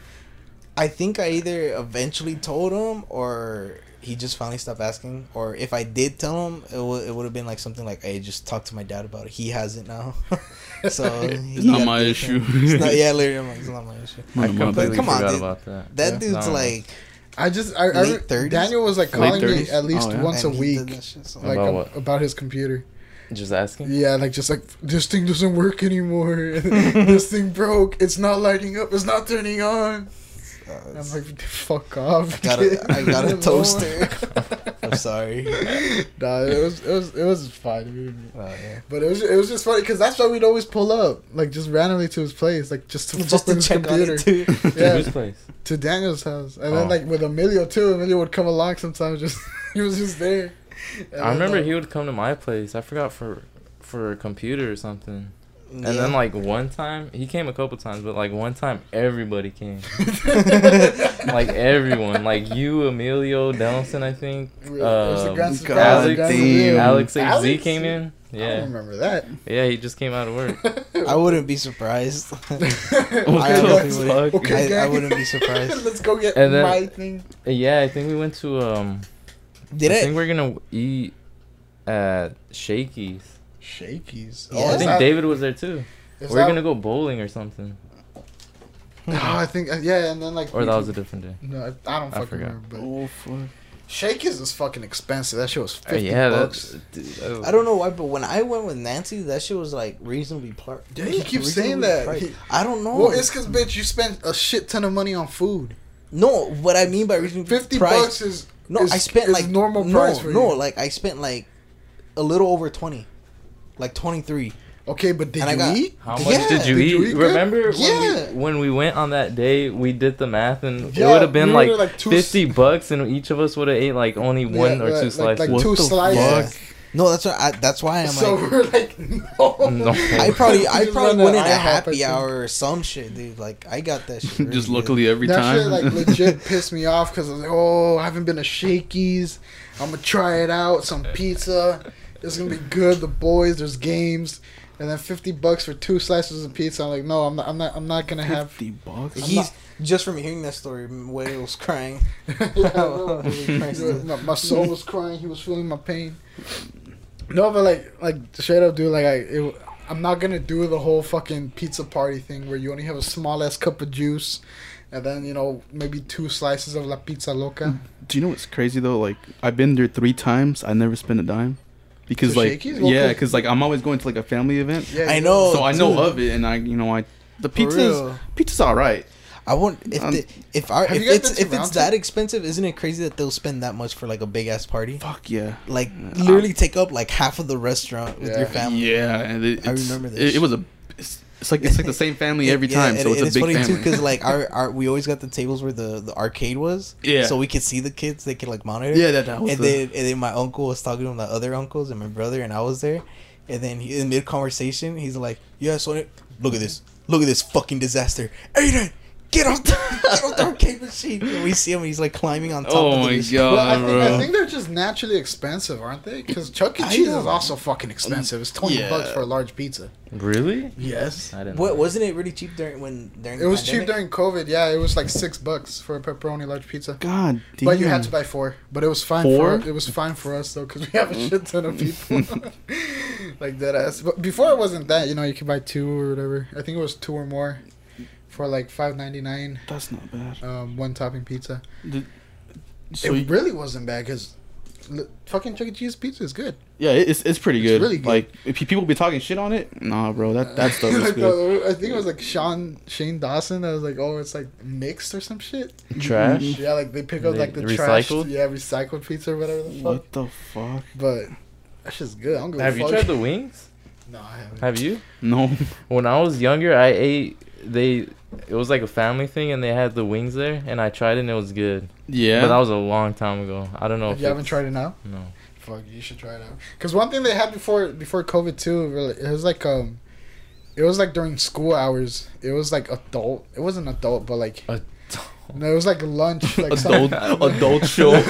I think I either eventually told him or he just finally stopped asking. Or if I did tell him, it would it would have been like something like, "Hey, just talk to my dad about it. He has it now." so It's not my issue. It's not, yeah, literally, I'm like, it's not my issue. I No, my completely Come on, forgot dude. about that. That Yeah. dude's No. like I just I, I Late 30s? Daniel was like calling me at least Oh, yeah. once a and he did week, shit, so- like About ab- what? about his computer. Just asking. Yeah, like just like this thing doesn't work anymore. this thing broke. It's not lighting up. It's not turning on. Uh, I'm like, fuck off. I got a, I got a toaster. I'm sorry. nah, it was it was it was fine. Oh, yeah. But it was it was just funny because that's why we'd always pull up like just randomly to his place, like just to Just to his check on computer. it too. To Yeah, whose place? to Daniel's house, and then Oh. like with Emilio too. Emilio would come along sometimes. Just he was just there. And I remember uh, he would come to my place. I forgot for for a computer or something. And then like one time, he came a couple times, but like one time, everybody came. like everyone, like you, Emilio, Donaldson, I think. Where's the Um, grand? Alex, Grand Alex HZ Alex? came in. Yeah. I don't Yeah, remember that. yeah, he just came out of work. I wouldn't be surprised. I Okay, honestly fuck? wouldn't. Okay, I, I wouldn't be surprised. Let's go get And then- my thing. yeah, I think we went to um. Did I it? think we're gonna eat at Shakey's. Shakey's. Yeah. Oh, I think that- David was there too. is we're that- gonna go bowling or something, Oh, I think uh, yeah, and then like or that could- was a different day. No, I, I don't I fucking forgot. remember. But Oh fuck. Shakey's is fucking expensive. That shit was Uh, fifty yeah, bucks. that's. Dude, that was- I don't know why, but when I went with Nancy, that shit was like reasonably. Pl- Yeah, he keeps saying that. He- I don't know. Well, it's because bitch, you spent a shit ton of money on food. no, what I mean by reasonably Fifty priced. bucks is No, is- I spent like normal no, price for no, you. like I spent like a little over twenty, like twenty three. Okay, but did And I you got- eat? How Yeah. much did you Did eat? you eat good? Remember Yeah. when, we, when we went on that day? We did the math, and Yeah, it would have been we like, were like two fifty bucks, and each of us would have ate like only one or like- two slices. like What two the slices. fuck? No, that's why. I, that's why I'm so like. we're like, no. No. I probably, I probably run went in a happy hour or some shit, dude. Like I got that shit. really Just good. luckily every that time. shit like legit pissed me off because I was like, oh, I haven't been to Shakey's. I'm gonna try it out. Some pizza. It's gonna be good. The boys, there's games, and then fifty bucks for two slices of pizza. I'm like, no, I'm not. I'm not. I'm not gonna have. fifty bucks. He's just from hearing that story. Wade was crying. Yeah, bro. my, my soul was crying. He was feeling my pain. No, but like, like straight up, dude. Like, I, it, I'm not gonna do the whole fucking pizza party thing where you only have a small ass cup of juice, and then you know maybe two slices of la pizza loca. Do you know what's crazy though? Like I've been there three times. I never spent a dime. Because To like Shakey's? yeah, because like I'm always going to like a family event, Yeah, I know. so I know dude. of it, and I you know I the pizza's pizza's all right. I won't if Um, the, if our if you guys it's been to if it's that Table? expensive, isn't it crazy that they'll spend that much for like a big ass party? Fuck yeah. Like literally take up like half of the restaurant with Yeah. your family. Yeah, and it, I remember this It, it was a. It's, it's like it's like the same family every Yeah, time, so it's a big funny family. too because like our, our we always got the tables where the the arcade was. Yeah. So we could see the kids. They could like monitor. yeah, that, that was and the, then and then my uncle was talking to the other uncles and my brother and I was there, and then he, in mid conversation he's like, "Yeah, so look at this, look at this fucking disaster, Aiden, get off the, get off the arcade machine." And we see him, he's like climbing on top. Oh of the my machine. God. Well, I, think, I think they're just naturally expensive, aren't they? Because Chuck E. I Cheese is also fucking expensive. It's twenty Yeah. bucks for a large pizza. Really? Yes. I didn't. What know. wasn't it really cheap during when during? It the was cheap during COVID. Yeah, it was like six bucks for a pepperoni large pizza. God damn. But you had to buy four. But it was fine Four? for it was fine for us though because we have a shit ton of people. like that ass. But before it wasn't that. You know, you could buy two or whatever. I think it was two or more for like five ninety nine. That's not bad. Um, one topping pizza. So it you- really wasn't bad because fucking Chuck E. Cheese pizza is good. yeah, it's it's pretty It's good. really good. Like if people be talking shit on it, nah, bro, that that stuff is Like, good. I think it was like Sean Shane Dawson. that was like, oh, it's like mixed or some shit. Trash. Yeah, like they pick up They- like the trash, yeah, recycled pizza or whatever the fuck. What the fuck? But that's just good. I don't give Have a you fuck. tried the wings? No, I haven't. Have you? No. When I was younger, I ate. They. It was like a family thing, and they had the wings there, and I tried it, and it was good. Yeah. But that was a long time ago. I don't know if you haven't tried it now? No. Fuck, you should try it out. Cause one thing they had before before COVID too, really, it was like um, it was like during school hours. It was like adult. It wasn't adult, but like Adult. No, it was like lunch, like adult some- adult show. Where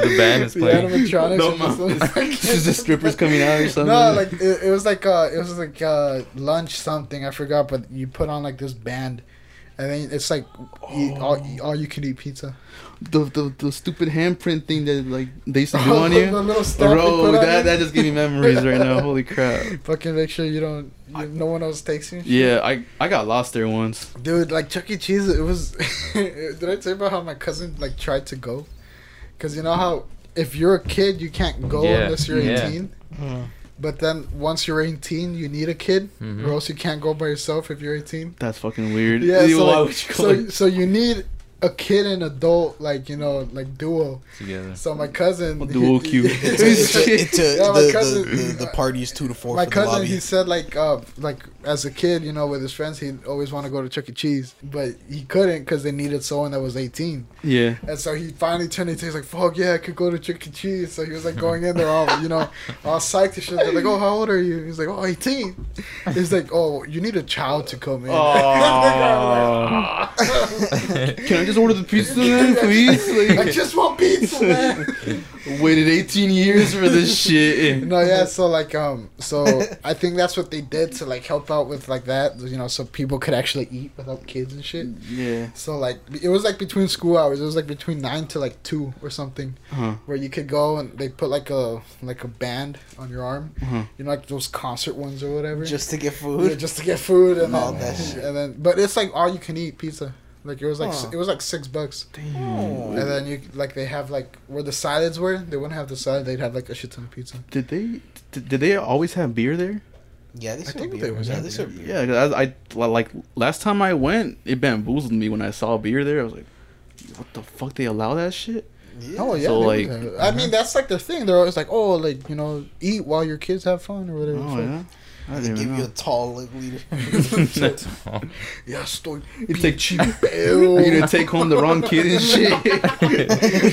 the band is the playing. animatronics. No, or something. It's just the strippers coming out or something. No, like it, it was like uh, it was like uh, lunch something. I forgot, but you put on like this band, and then it's like eat, all, all you can eat pizza. The, the the stupid handprint thing that like they used to do Oh, on the you. little Bro, that that just gave me memories right now. Holy crap. Fucking make sure you don't. You, no one else takes you. Yeah, I I got lost there once. Dude, like Chuck E. Cheese, it was. did I tell you about how my cousin like tried to go? Cause you know how if you're a kid you can't go Yeah, unless you're yeah. 18. Mm. But then once you're 18, you need a kid, Mhm. or else you can't go by yourself if you're 18. That's fucking weird. Yeah, so, like, would you go so, so you need a kid and adult like you know like duo. Together. So my cousin, A dual he- Q. It's a, it's a, it's Yeah, my the, cousin- the, the, the party is two to four my for the cousin lobby. he said like uh like as a kid you know with his friends he'd always want to go to Chuck E. Cheese but he couldn't because they needed someone that was 18 Yeah. and so he finally turned 18 he's like fuck yeah I could go to Chuck E. Cheese so he was like going in there all you know all psyched and shit they're like oh how old are you he's like oh 18 he's like oh you need a child to come in Can I just order the pizza then, please? I just want pizza man waited 18 years for this shit. no yeah so like um so I think that's what they did to like help out with like that you know so people could actually eat without kids and shit Yeah. So like it was like between school hours. It was like between nine to like two or something, Uh-huh. where you could go and they put like a like a band on your arm. Uh-huh. You know, like those concert ones or whatever. just to get food. Yeah, food. just to get food and Oh, then, that shit. and then but it's like all you can eat pizza. Like it was like Huh. it was like six bucks, Oh. and then you like they have like where the salads were. They wouldn't have the salad. They'd have like a shit ton of pizza. Did they did, did they always have beer there? Yeah, they I serve think beer. they was yeah, they serve beer. Yeah, 'cause I, I like last time I went, it bamboozled me when I saw beer there. I was like, "What the fuck? They allow that shit?" Yeah. Oh yeah, So, like- I mean uh-huh. that's like their thing. They're always like, oh, like you know, eat while your kids have fun or whatever. Oh So- yeah, I They give even you a tall leader. Yeah, estoy You take chipeo. You're gonna take home the wrong kid and shit.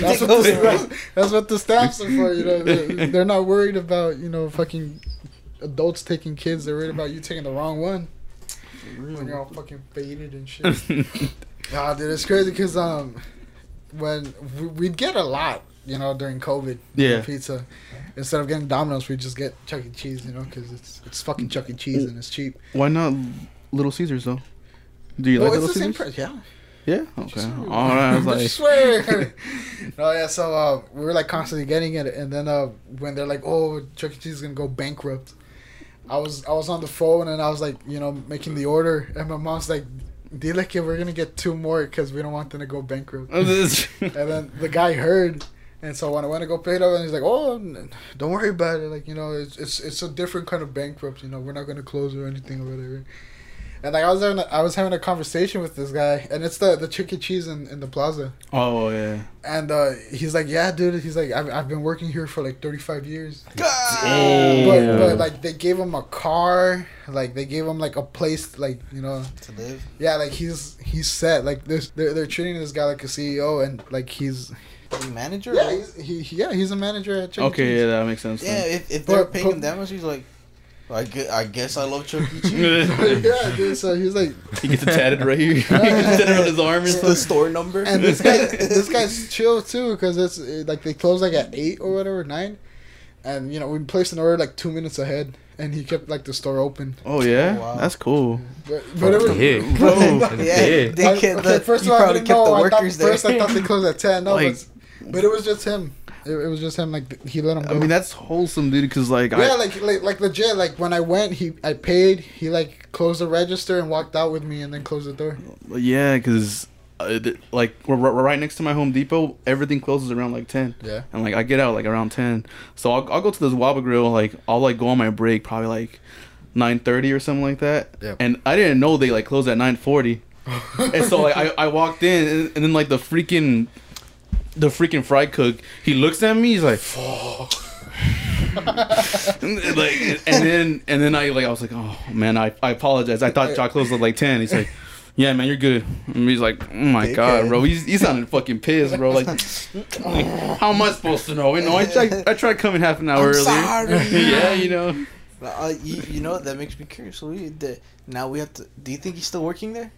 that's, what the, that's what the stamps are for. You know, they're, they're not worried about you know fucking adults taking kids. They're worried about you taking the wrong one when you're all fucking faded and shit. Nah, dude, it's crazy because um, when we, we'd get a lot, you know, during COVID, Yeah. pizza. Instead of getting Domino's, we just get Chuck E. Cheese, you know, because it's it's fucking Chuck E. Cheese and it's cheap. Why not Little Caesars though? Do you Oh, like it's Little the same Caesars? price, yeah. Yeah. Okay. All right. I was like, swear. no, yeah. So uh, we were like constantly getting it, and then uh, when they're like, "Oh, Chuck E. Cheese is gonna go bankrupt," I was I was on the phone and I was like, you know, making the order, and my mom's like, "Dile que we're gonna get two more because we don't want them to go bankrupt." and then the guy heard. And so when I went to go pay it up, and he's like, "Oh, don't worry about it. Like you know, it's it's it's a different kind of bankrupt. You know, we're not gonna close or anything or whatever." And like I was having a, I was having a conversation with this guy, and it's the the Chuck E. Cheese in, in the plaza. oh yeah. And uh, he's like, yeah, dude. He's like, I've, I've been working here for like 35 years. Damn. But, but like they gave him a car, like they gave him like a place, like you know, to live. yeah, like he's he's set. Like this, they're they're treating this guy like a CEO, and like he's The manager. yeah, he's, he yeah, he's a manager at Chuck E. Okay. Yeah, that makes sense. Yeah, then. if, if they're paying but- him that much, he's like, I guess, I guess I love Chuck E. Cheese. yeah, dude. So he's like, he gets it tatted right here. he gets it tatted on his arm or the store number. and this guy this guy's chill too, because it's uh, like they close like at eight or whatever, nine, and you know we placed an order like two minutes ahead, and he kept like the store open. Oh yeah, Oh, wow. that's cool. But, but it was, Big. Bro. yeah, they I- kept okay, the, first you of all, I didn't know. I thought, workers first, I thought they closed at ten. No, Like- but, it was just him. It, it was just him. Like he let him go. I mean, that's wholesome, dude. Because like, yeah, I, like, like like legit. Like when I went, he I paid. He like closed the register and walked out with me, and then closed the door. yeah, because uh, like we're, we're right next to my Home Depot. Everything closes around like ten. Yeah. And like I get out like around ten, so I'll, I'll go to this Waba Grill. Like I'll like go on my break probably like nine thirty or something like that. Yeah. And I didn't know they like closed at nine forty, and so like I, I walked in and, and then like the freaking the freaking fry cook he looks at me he's like and, like and then and then I like I was like oh man I, I apologize I thought y'all closed at like ten he's like yeah man you're good and he's like oh my god bro he's he sounded fucking pissed bro like how am I supposed to know you know I I, I tried coming half an hour I'm earlier sorry. yeah you know Uh, you, you know? That makes me curious. So we, the, now we have to. Do you think he's still working there?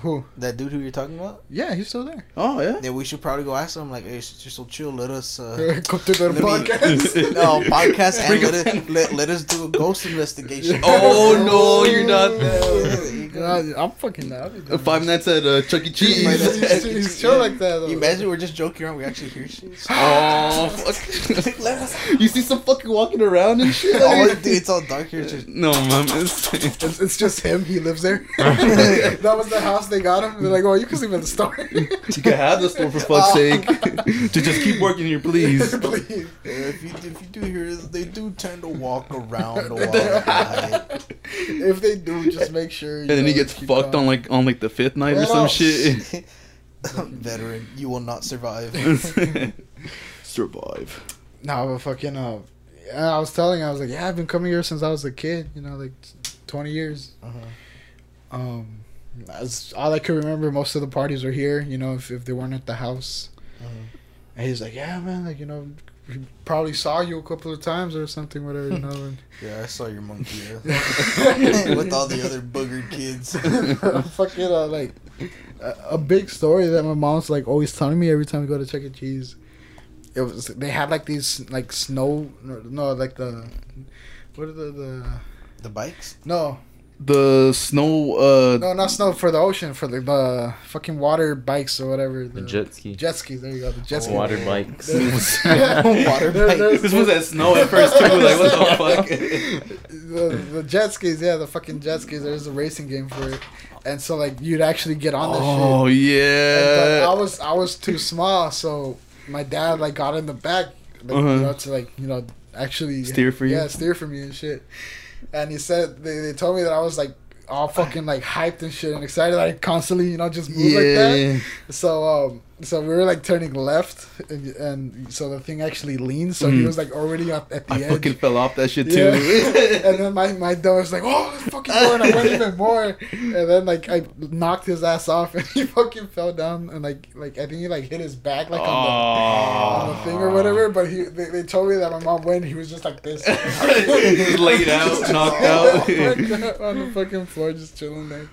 Who? That dude who you're talking about? Yeah, he's still there. oh yeah Yeah, we should probably go ask him. Like, hey, you're so chill, let us. Uh, Come to the let me- podcast. no podcast and let, us let, let us do a ghost investigation. Oh, no, you're not There you go. Nah, I'm fucking not. five nights at uh, Chuck E. Cheese He's, he's chill like that. Though. You imagine we're just joking around. We actually hear shit. oh fuck let us. you see some fucking walking around and shit Oh, dude, it's all dark here. Just, no man it's, It's, it's just him. He lives there. that was the house they got him. They're like, "Oh, you can sleep in the store." You can have the store for fuck's sake. to just keep working here, please. Please. Yeah, if you if you do hear this, they do tend to walk around a while. at night. If they do, just make sure. You And then he gets fucked going. on like on like the fifth night or some no. shit. Veteran, you will not survive. Survive. No, but fucking uh, I was telling, I was like, yeah, I've been coming here since I was a kid. You know, like twenty years. Uh-huh. Um, that's all I could remember. Most of the parties were here. You know, if if they weren't at the house. Uh-huh. And he's like, yeah, man, like you know, we probably saw you a couple of times or something, whatever. You know. And Yeah, I saw your monkey yeah. with all the other boogered kids. fucking uh, like a, a big story that my mom's like always telling me every time we go to Chuck E. Cheese. It was they had like these like snow no, no like the what are the the The bikes? no The snow. Uh, no not snow for the ocean for the, the fucking water bikes or whatever The jet ski. jet skis there you go the jet ski Water bikes. Water There- bike. there's- this was at snow at first too. Like what the fuck? the, the jet skis yeah the fucking jet skis there's a racing game for it and so like you'd actually get on the shit oh And- yeah. But I was I was too small, so my dad like got in the back, like, Uh-huh. you know, to like you know actually Steer for you? Yeah, steer for me and shit. And he said they, they told me that I was like all fucking like hyped and shit and excited. I constantly you know just move like that. So um so we were like turning left and, and so the thing actually leaned. So he Mhm. was like already up at the end. I edge. fucking fell off that shit too. Yeah. and then my, my dad was like, oh, fucking go. And I went even more. And then, like, I knocked his ass off and he fucking fell down. And, like, like I think he, like, hit his back, like, on, the, on the thing or whatever. But he they, they told me that my mom went, he was just like this. Laid out, knocked out. on the fucking floor, just chilling there.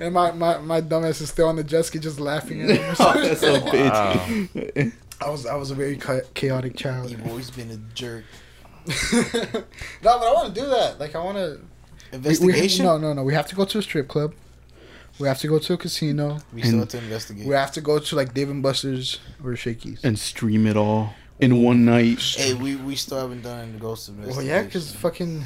And my, my, my dumbass is still on the jet ski, just laughing at him. That's Wow. bitch. I was I was a very chaotic child. You've always been a jerk. no, but I want to do that. Like, I want to. Investigation? no, no, no. We have to go to a strip club. We have to go to a casino. We still have to investigate. We have to go to like Dave and Buster's or Shakey's. and stream it all in one night. Hey, we, we still haven't done any ghost Well, investigation. Well, yeah, because fucking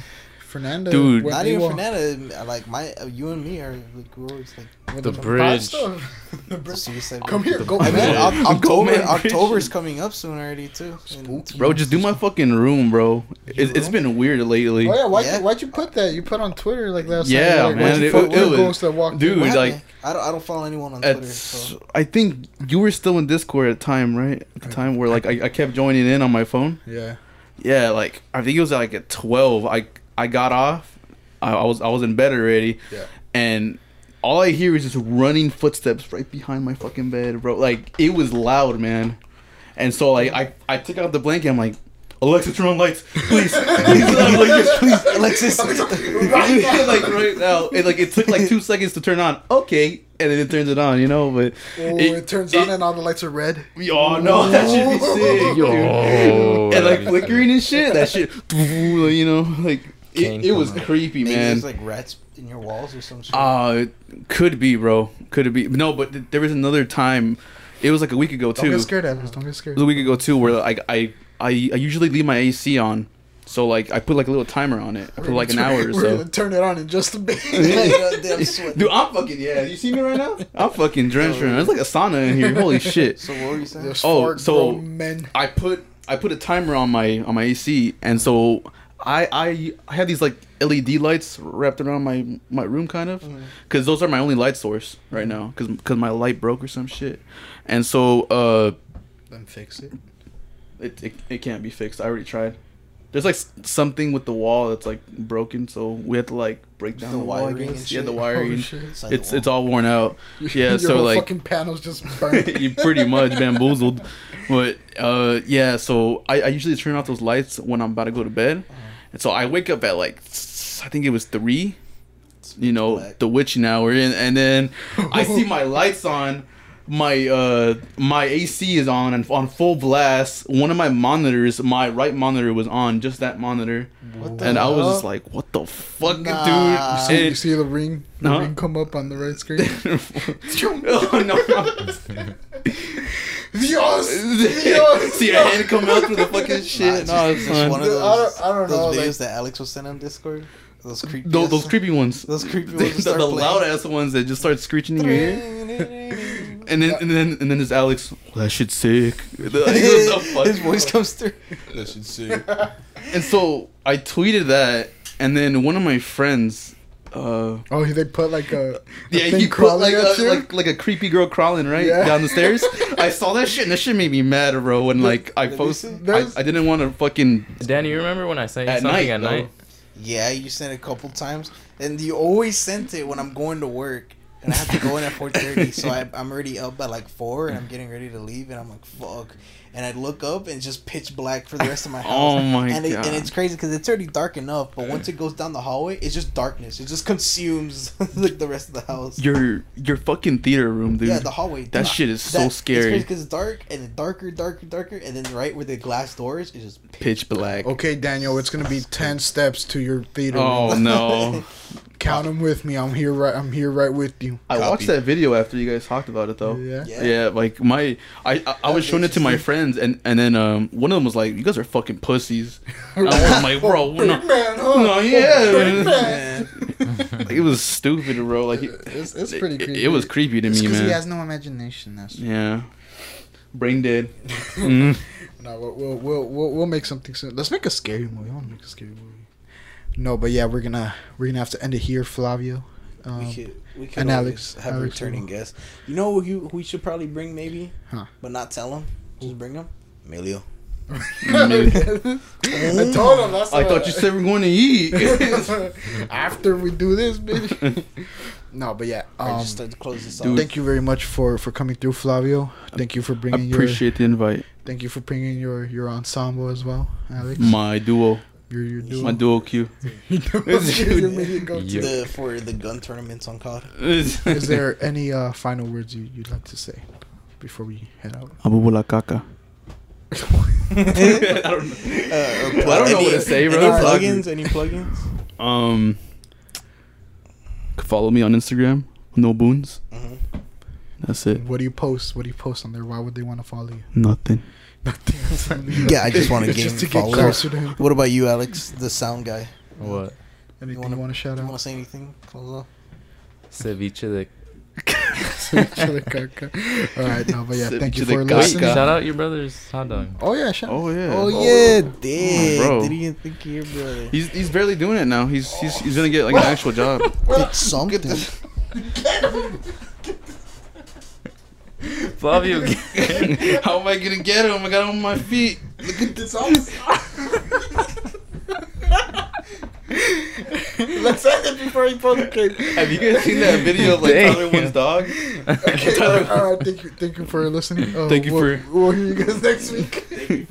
Fernanda. Dude. Not even AWOL. Fernanda. Like my, uh, you and me are like we're always like With The bad bridge. The bridge. suicide. Come here, go. I mean, man. Oc- Go, October. man, October's coming up soon already too. In Spooky. Bro, just do my fucking room, bro. It, it's been weird lately. Oh yeah, why'd, Yeah. You, why'd you put that? You put on Twitter like last Yeah, time. Like, man, why'd it- put it weird was- ghosts walked dude, in? Like- I don't, I don't follow anyone on Twitter. So. I think you were still in Discord at the time, right? At the time where like I, I kept joining in on my phone. Yeah. Yeah, like I think it was like at twelve. I I got off. I, I was I was in bed already. Yeah. And all I hear is just running footsteps right behind my fucking bed, bro. Like it was loud, man. And so like I I took out the blanket. I'm like, Alexa, turn on lights, please. please. I'm like, please. Alexis. like right now, it like it took like two seconds to turn on. Okay, and then it turns it on, you know. But Oh, it, turns on and all the lights are red. oh no, that should be sick, Yo. And like flickering and shit. That shit, you know, like Can't it, it was out. creepy, Maybe man. there's like rats in your walls or some shit. Uh, could be, bro. Could it be? No, but th- there was another time. It was like a week ago too. Don't too. get It scared, Evans. Don't get scared. It was a week ago too, where like I I I usually leave my AC on, so like I put like a little timer on it for like an hour or We're so. gonna turn it on in just a bit. Damn sweat. Dude, I'm fucking yeah. You see me right now? I'm fucking drenched right now. It's like a sauna in here. Holy shit. So what were you saying? There's Oh, four so- men. I put I put a timer on my on my AC, and so I I I have these like LED lights wrapped around my my room, kind of, because those are my only light source right now, because because my light broke or some shit, and so uh Then fix it. it, it it can't be fixed. I already tried. There's like s- something with the wall that's like broken, so we have to like break down The the. Wiring and. Yeah, shit? the Oh, wiring. shit. Inside the it's wall. it's all worn out. Yeah, Your so whole like fucking panels just burnt. you pretty much bamboozled. But uh, yeah, so I, I usually turn off those lights when I'm about to go to bed, and so I wake up at like I think it was three, you know, black. the witching hour, and, and then I see my lights on. My uh my AC is on and on full blast. One of my monitors, my right monitor was on, just that monitor, What the and I was just like, "What the fuck, Nah. You see, you see the ring, the Huh? ring come up on the right screen. oh, no. Dios, Dios. See your hand come out through the fucking shit. Nah, no, it's it's just one of those, I don't- I don't know, those videos like- that Alex was sent on Discord. Those creepy. Those, those creepy ones. Those creepy ones. the, start the loud ass ones that just start screeching in your ear. And then and then and then there's Alex. Well, that shit's sick. Like, what fuck? His voice comes through. That should sick. And so I tweeted that, and then one of my friends, uh, Oh, they put like a, a yeah, thing he put crawling like a, like like a creepy girl crawling right Yeah. down the stairs. I saw that shit and that shit made me mad, bro. When like I posted. I, I didn't want to fucking Danny, you remember when I sent you At something night, at though. night? Yeah, you sent it a couple times, and you always sent it when I'm going to work, and I have to go in at four thirty. so I, I'm already up at like four, and I'm getting ready to leave, and I'm like, fuck. And I'd look up and it's just pitch black for the rest of my oh house. Oh my and it, God. And it's crazy because it's already dark enough, but once it goes down the hallway, it's just darkness. It just consumes like the rest of the house. your your fucking theater room, dude. yeah, the hallway. that dude. shit is so scary. It's because it's dark and then darker, darker, darker, and then right where the glass doors is just Pitch black. okay, Daniel, it's gonna be ten steps to your theater. Oh room. no! Count them with me. I'm here. Right. I'm here. Right with you. I Copy. watched that video after you guys talked about it though. Yeah. Yeah. Yeah, like my, I, I, I was showing it to my friends, and and then um one of them was like, "You guys are fucking pussies." I'm like, "Bro, we're not." Man, huh? No, yeah, Big man. man. Like, it was stupid, bro. Like, It's, it's pretty it, creepy. it was creepy to It's me, 'cause man. he has no imagination. That's yeah, brain dead. Mm. No, we'll, we'll we'll we'll we'll make something soon. Let's make a scary movie. I want to make a scary movie. No, but yeah, we're gonna we're gonna have to end it here, Flavio. Um, we could we could and Alex- have Alex a returning will. guest. You know who you, we should probably bring maybe, Huh. but not tell him. Just bring him. Emilio. I told him. That's I thought you said we're going to eat. after we do this, baby. no, but yeah. I Um, just started to close this dude. thank you very much for for coming through, Flavio. Thank you for I bringing your appreciate the invite. thank you for bringing your your ensemble as well, Alex. My duo, your your duo. my duo Q. Your immediate. Yeah. the for the gun tournaments on COD. Is there any uh, final words you, you'd like to say before we head out? Abu la caca. I don't know. Uh, or I don't know what to say, bro. Any plugins? Any plugins? Um, follow me on Instagram. No boons. Mhm. That's it. What do you post? What do you post on there? Why would they want to follow you? Nothing. Nothing. Yeah, I just want to It's gain just to get followers. closer to him. What about you, Alex, the sound guy? What? Anything you wanna- want to shout You out? want to say anything? Close up. Ceviche de. Chile caca. All right, no, but yeah, thank you for caca. listening. Wait, Shout out your brother's hot dog. Oh yeah, shout. Out. Oh yeah. Oh, oh yeah, did. bro. Didn't even think of your brother. He's he's barely doing it now. He's he's he's gonna get like an actual job. It's something. Flavio. How am I gonna get him? I got him on my feet. Look at this. Let's end it before he pulls the cake. Have you guys seen that video of like Damn. Tyler One's dog? Okay, all right, all right, thank you, thank you for listening. Uh, Thank you we'll, for- We'll hear you guys next week.